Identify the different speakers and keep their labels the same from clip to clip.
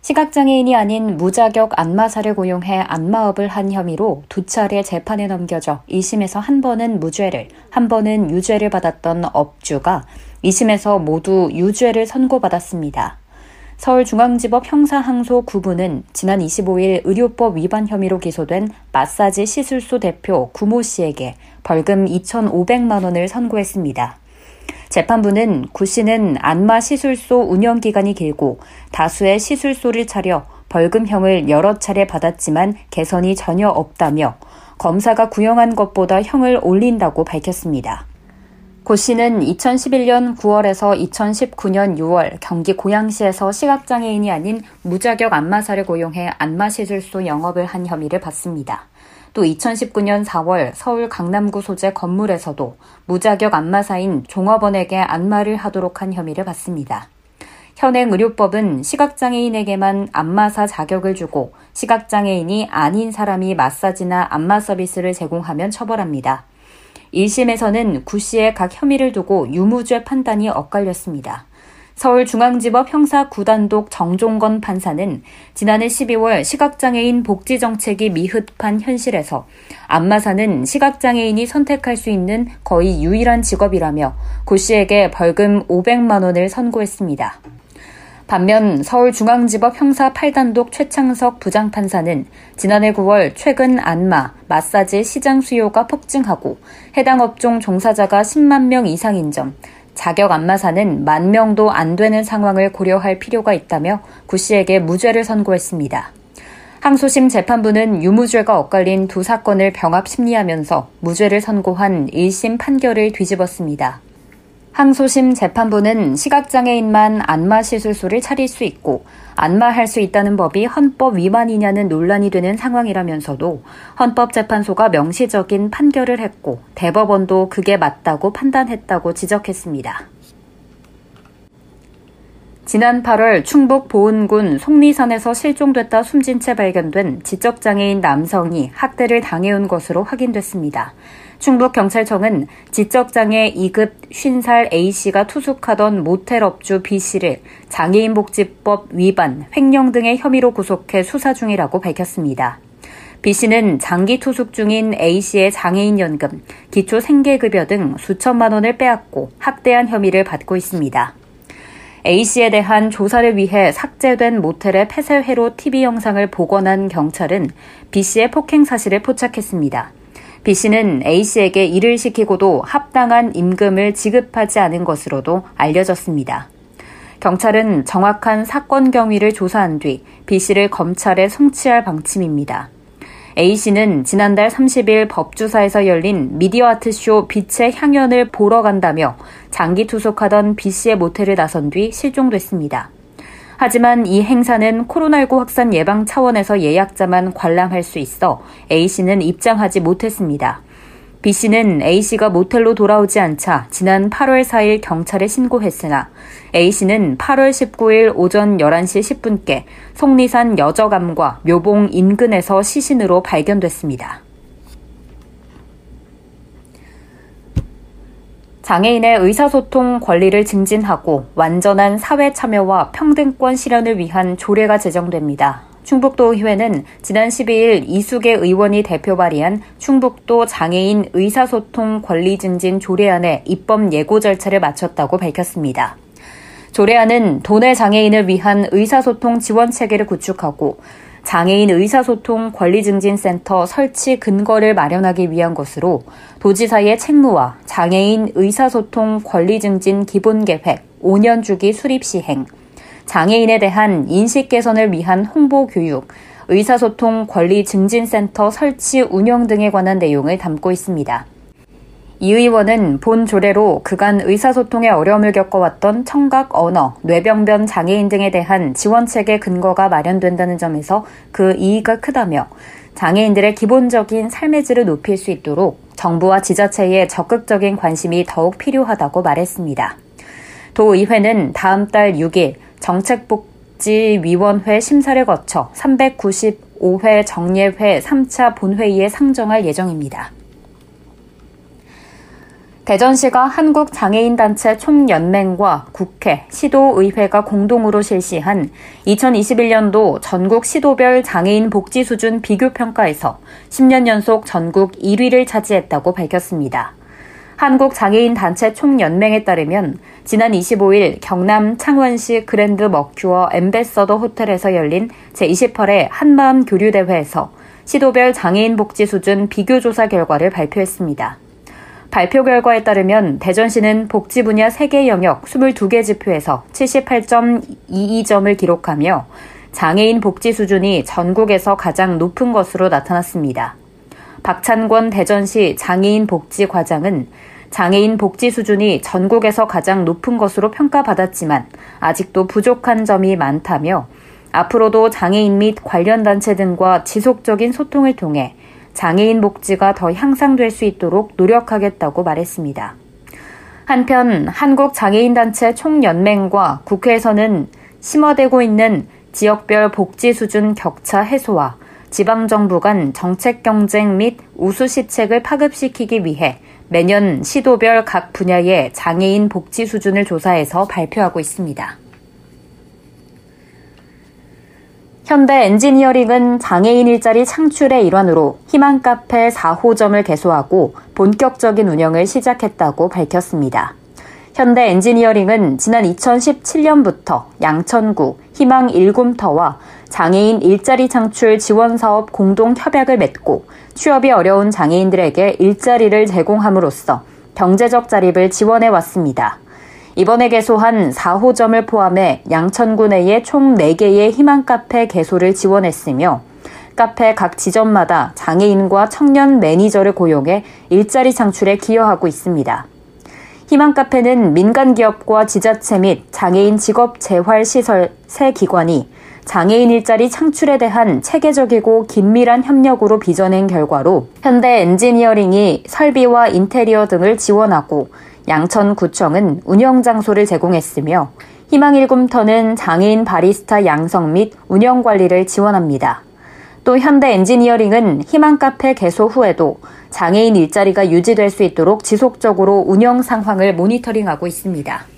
Speaker 1: 시각장애인이 아닌 무자격 안마사를 고용해 안마업을 한 혐의로 두 차례 재판에 넘겨져 1심에서 한 번은 무죄를, 한 번은 유죄를 받았던 업주가 2심에서 모두 유죄를 선고받았습니다. 서울중앙지법 형사항소 9부는 지난 25일 의료법 위반 혐의로 기소된 마사지 시술소 대표 구모 씨에게 벌금 2,500만 원을 선고했습니다. 재판부는 구 씨는 안마 시술소 운영 기간이 길고 다수의 시술소를 차려 벌금형을 여러 차례 받았지만 개선이 전혀 없다며 검사가 구형한 것보다 형을 올린다고 밝혔습니다. 고 씨는 2011년 9월에서 2019년 6월 경기 고양시에서 시각장애인이 아닌 무자격 안마사를 고용해 안마시술소 영업을 한 혐의를 받습니다. 또 2019년 4월 서울 강남구 소재 건물에서도 무자격 안마사인 종업원에게 안마를 하도록 한 혐의를 받습니다. 현행 의료법은 시각장애인에게만 안마사 자격을 주고 시각장애인이 아닌 사람이 마사지나 안마 서비스를 제공하면 처벌합니다. 1심에서는 구 씨의 각 혐의를 두고 유무죄 판단이 엇갈렸습니다. 서울중앙지법 형사 9단독 정종건 판사는 지난해 12월 시각장애인 복지 정책이 미흡한 현실에서 안마사는 시각장애인이 선택할 수 있는 거의 유일한 직업이라며 고 씨에게 벌금 500만 원을 선고했습니다. 반면 서울중앙지법 형사 8단독 최창석 부장판사는 지난해 9월 최근 안마, 마사지 시장 수요가 폭증하고 해당 업종 종사자가 10만 명 이상인 점, 자격 안마사는 만 명도 안 되는 상황을 고려할 필요가 있다며 구 씨에게 무죄를 선고했습니다. 항소심 재판부는 유무죄가 엇갈린 두 사건을 병합 심리하면서 무죄를 선고한 1심 판결을 뒤집었습니다. 항소심 재판부는 시각장애인만 안마 시술소를 차릴 수 있고 안마할 수 있다는 법이 헌법 위반이냐는 논란이 되는 상황이라면서도 헌법재판소가 명시적인 판결을 했고 대법원도 그게 맞다고 판단했다고 지적했습니다. 지난 8월 충북 보은군 속리산에서 실종됐다 숨진 채 발견된 지적장애인 남성이 학대를 당해온 것으로 확인됐습니다. 충북경찰청은 지적장애 2급 50살 A씨가 투숙하던 모텔 업주 B씨를 장애인복지법 위반, 횡령 등의 혐의로 구속해 수사 중이라고 밝혔습니다. B씨는 장기 투숙 중인 A씨의 장애인연금, 기초생계급여 등 수천만 원을 빼앗고 학대한 혐의를 받고 있습니다. A씨에 대한 조사를 위해 삭제된 모텔의 폐쇄회로 TV 영상을 복원한 경찰은 B씨의 폭행 사실을 포착했습니다. B씨는 A씨에게 일을 시키고도 합당한 임금을 지급하지 않은 것으로도 알려졌습니다. 경찰은 정확한 사건 경위를 조사한 뒤 B씨를 검찰에 송치할 방침입니다. A씨는 지난달 30일 법주사에서 열린 미디어 아트쇼 빛의 향연을 보러 간다며 장기 투숙하던 B씨의 모텔을 나선 뒤 실종됐습니다. 하지만 이 행사는 코로나19 확산 예방 차원에서 예약자만 관람할 수 있어 A씨는 입장하지 못했습니다. B씨는 A씨가 모텔로 돌아오지 않자 지난 8월 4일 경찰에 신고했으나 A씨는 8월 19일 오전 11시 10분께 속리산 여저감과 묘봉 인근에서 시신으로 발견됐습니다. 장애인의 의사소통 권리를 증진하고 완전한 사회 참여와 평등권 실현을 위한 조례가 제정됩니다. 충북도 의회는 지난 12일 이수계 의원이 대표 발의한 충북도 장애인 의사소통 권리 증진 조례안의 입법 예고 절차를 마쳤다고 밝혔습니다. 조례안은 도내 장애인을 위한 의사소통 지원 체계를 구축하고 장애인 의사소통 권리증진센터 설치 근거를 마련하기 위한 것으로 도지사의 책무와 장애인 의사소통 권리증진 기본계획 5년 주기 수립 시행, 장애인에 대한 인식 개선을 위한 홍보 교육, 의사소통 권리 증진센터 설치 운영 등에 관한 내용을 담고 있습니다. 이 의원은 본 조례로 그간 의사소통에 어려움을 겪어왔던 청각 언어, 뇌병변 장애인 등에 대한 지원책의 근거가 마련된다는 점에서 그 이의가 크다며 장애인들의 기본적인 삶의 질을 높일 수 있도록 정부와 지자체의 적극적인 관심이 더욱 필요하다고 말했습니다. 도의회는 다음 달 6일 정책복지위원회 심사를 거쳐 395회 정례회 3차 본회의에 상정할 예정입니다. 대전시가 한국장애인단체 총연맹과 국회, 시도의회가 공동으로 실시한 2021년도 전국 시도별 장애인 복지 수준 비교평가에서 10년 연속 전국 1위를 차지했다고 밝혔습니다. 한국장애인단체 총연맹에 따르면 지난 25일 경남 창원시 그랜드 머큐어 엠베서더 호텔에서 열린 제28회 한마음 교류대회에서 시도별 장애인 복지 수준 비교조사 결과를 발표했습니다. 발표 결과에 따르면 대전시는 복지 분야 3개 영역 22개 지표에서 78.22점을 기록하며 장애인 복지 수준이 전국에서 가장 높은 것으로 나타났습니다. 박찬권 대전시 장애인 복지 과장은 장애인 복지 수준이 전국에서 가장 높은 것으로 평가받았지만 아직도 부족한 점이 많다며 앞으로도 장애인 및 관련 단체 등과 지속적인 소통을 통해 장애인 복지가 더 향상될 수 있도록 노력하겠다고 말했습니다. 한편 한국장애인단체 총연맹과 국회에서는 심화되고 있는 지역별 복지 수준 격차 해소와 지방정부 간 정책 경쟁 및 우수 시책을 파급시키기 위해 매년 시도별 각 분야의 장애인 복지 수준을 조사해서 발표하고 있습니다. 현대 엔지니어링은 장애인 일자리 창출의 일환으로 희망 카페 4호점을 개소하고 본격적인 운영을 시작했다고 밝혔습니다. 현대 엔지니어링은 지난 2017년부터 양천구 희망 1곰터와 장애인 일자리 창출 지원 사업 공동 협약을 맺고 취업이 어려운 장애인들에게 일자리를 제공함으로써 경제적 자립을 지원해 왔습니다. 이번에 개소한 4호점을 포함해 양천구 내에 총 4개의 희망 카페 개소를 지원했으며 카페 각 지점마다 장애인과 청년 매니저를 고용해 일자리 창출에 기여하고 있습니다. 희망 카페는 민간 기업과 지자체 및 장애인 직업 재활 시설 세 기관이 장애인 일자리 창출에 대한 체계적이고 긴밀한 협력으로 빚어낸 결과로 현대 엔지니어링이 설비와 인테리어 등을 지원하고 양천구청은 운영 장소를 제공했으며 희망일굼터는 장애인 바리스타 양성 및 운영 관리를 지원합니다. 또 현대 엔지니어링은 희망 카페 개소 후에도 장애인 일자리가 유지될 수 있도록 지속적으로 운영 상황을 모니터링하고 있습니다.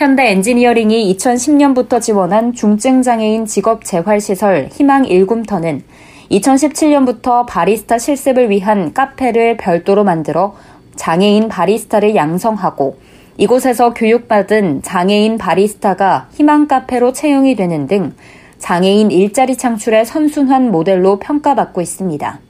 Speaker 1: 현대 엔지니어링이 2010년부터 지원한 중증장애인 직업 재활시설 희망일굼터는 2017년부터 바리스타 실습을 위한 카페를 별도로 만들어 장애인 바리스타를 양성하고 이곳에서 교육받은 장애인 바리스타가 희망 카페로 채용이 되는 등 장애인 일자리 창출의 선순환 모델로 평가받고 있습니다.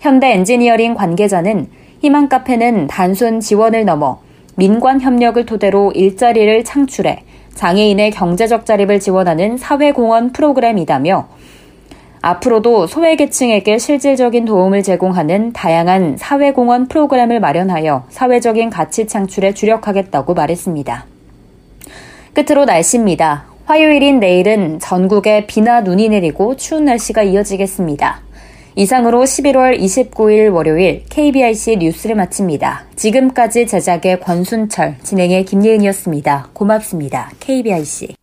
Speaker 1: 현대 엔지니어링 관계자는 희망 카페는 단순 지원을 넘어 민관 협력을 토대로 일자리를 창출해 장애인의 경제적 자립을 지원하는 사회공헌 프로그램이다며 앞으로도 소외계층에게 실질적인 도움을 제공하는 다양한 사회공헌 프로그램을 마련하여 사회적인 가치 창출에 주력하겠다고 말했습니다. 끝으로 날씨입니다. 화요일인 내일은 전국에 비나 눈이 내리고 추운 날씨가 이어지겠습니다. 이상으로 11월 29일 월요일 KBIC 뉴스를 마칩니다. 지금까지 제작의 권순철, 진행의 김예은이었습니다. 고맙습니다. KBIC.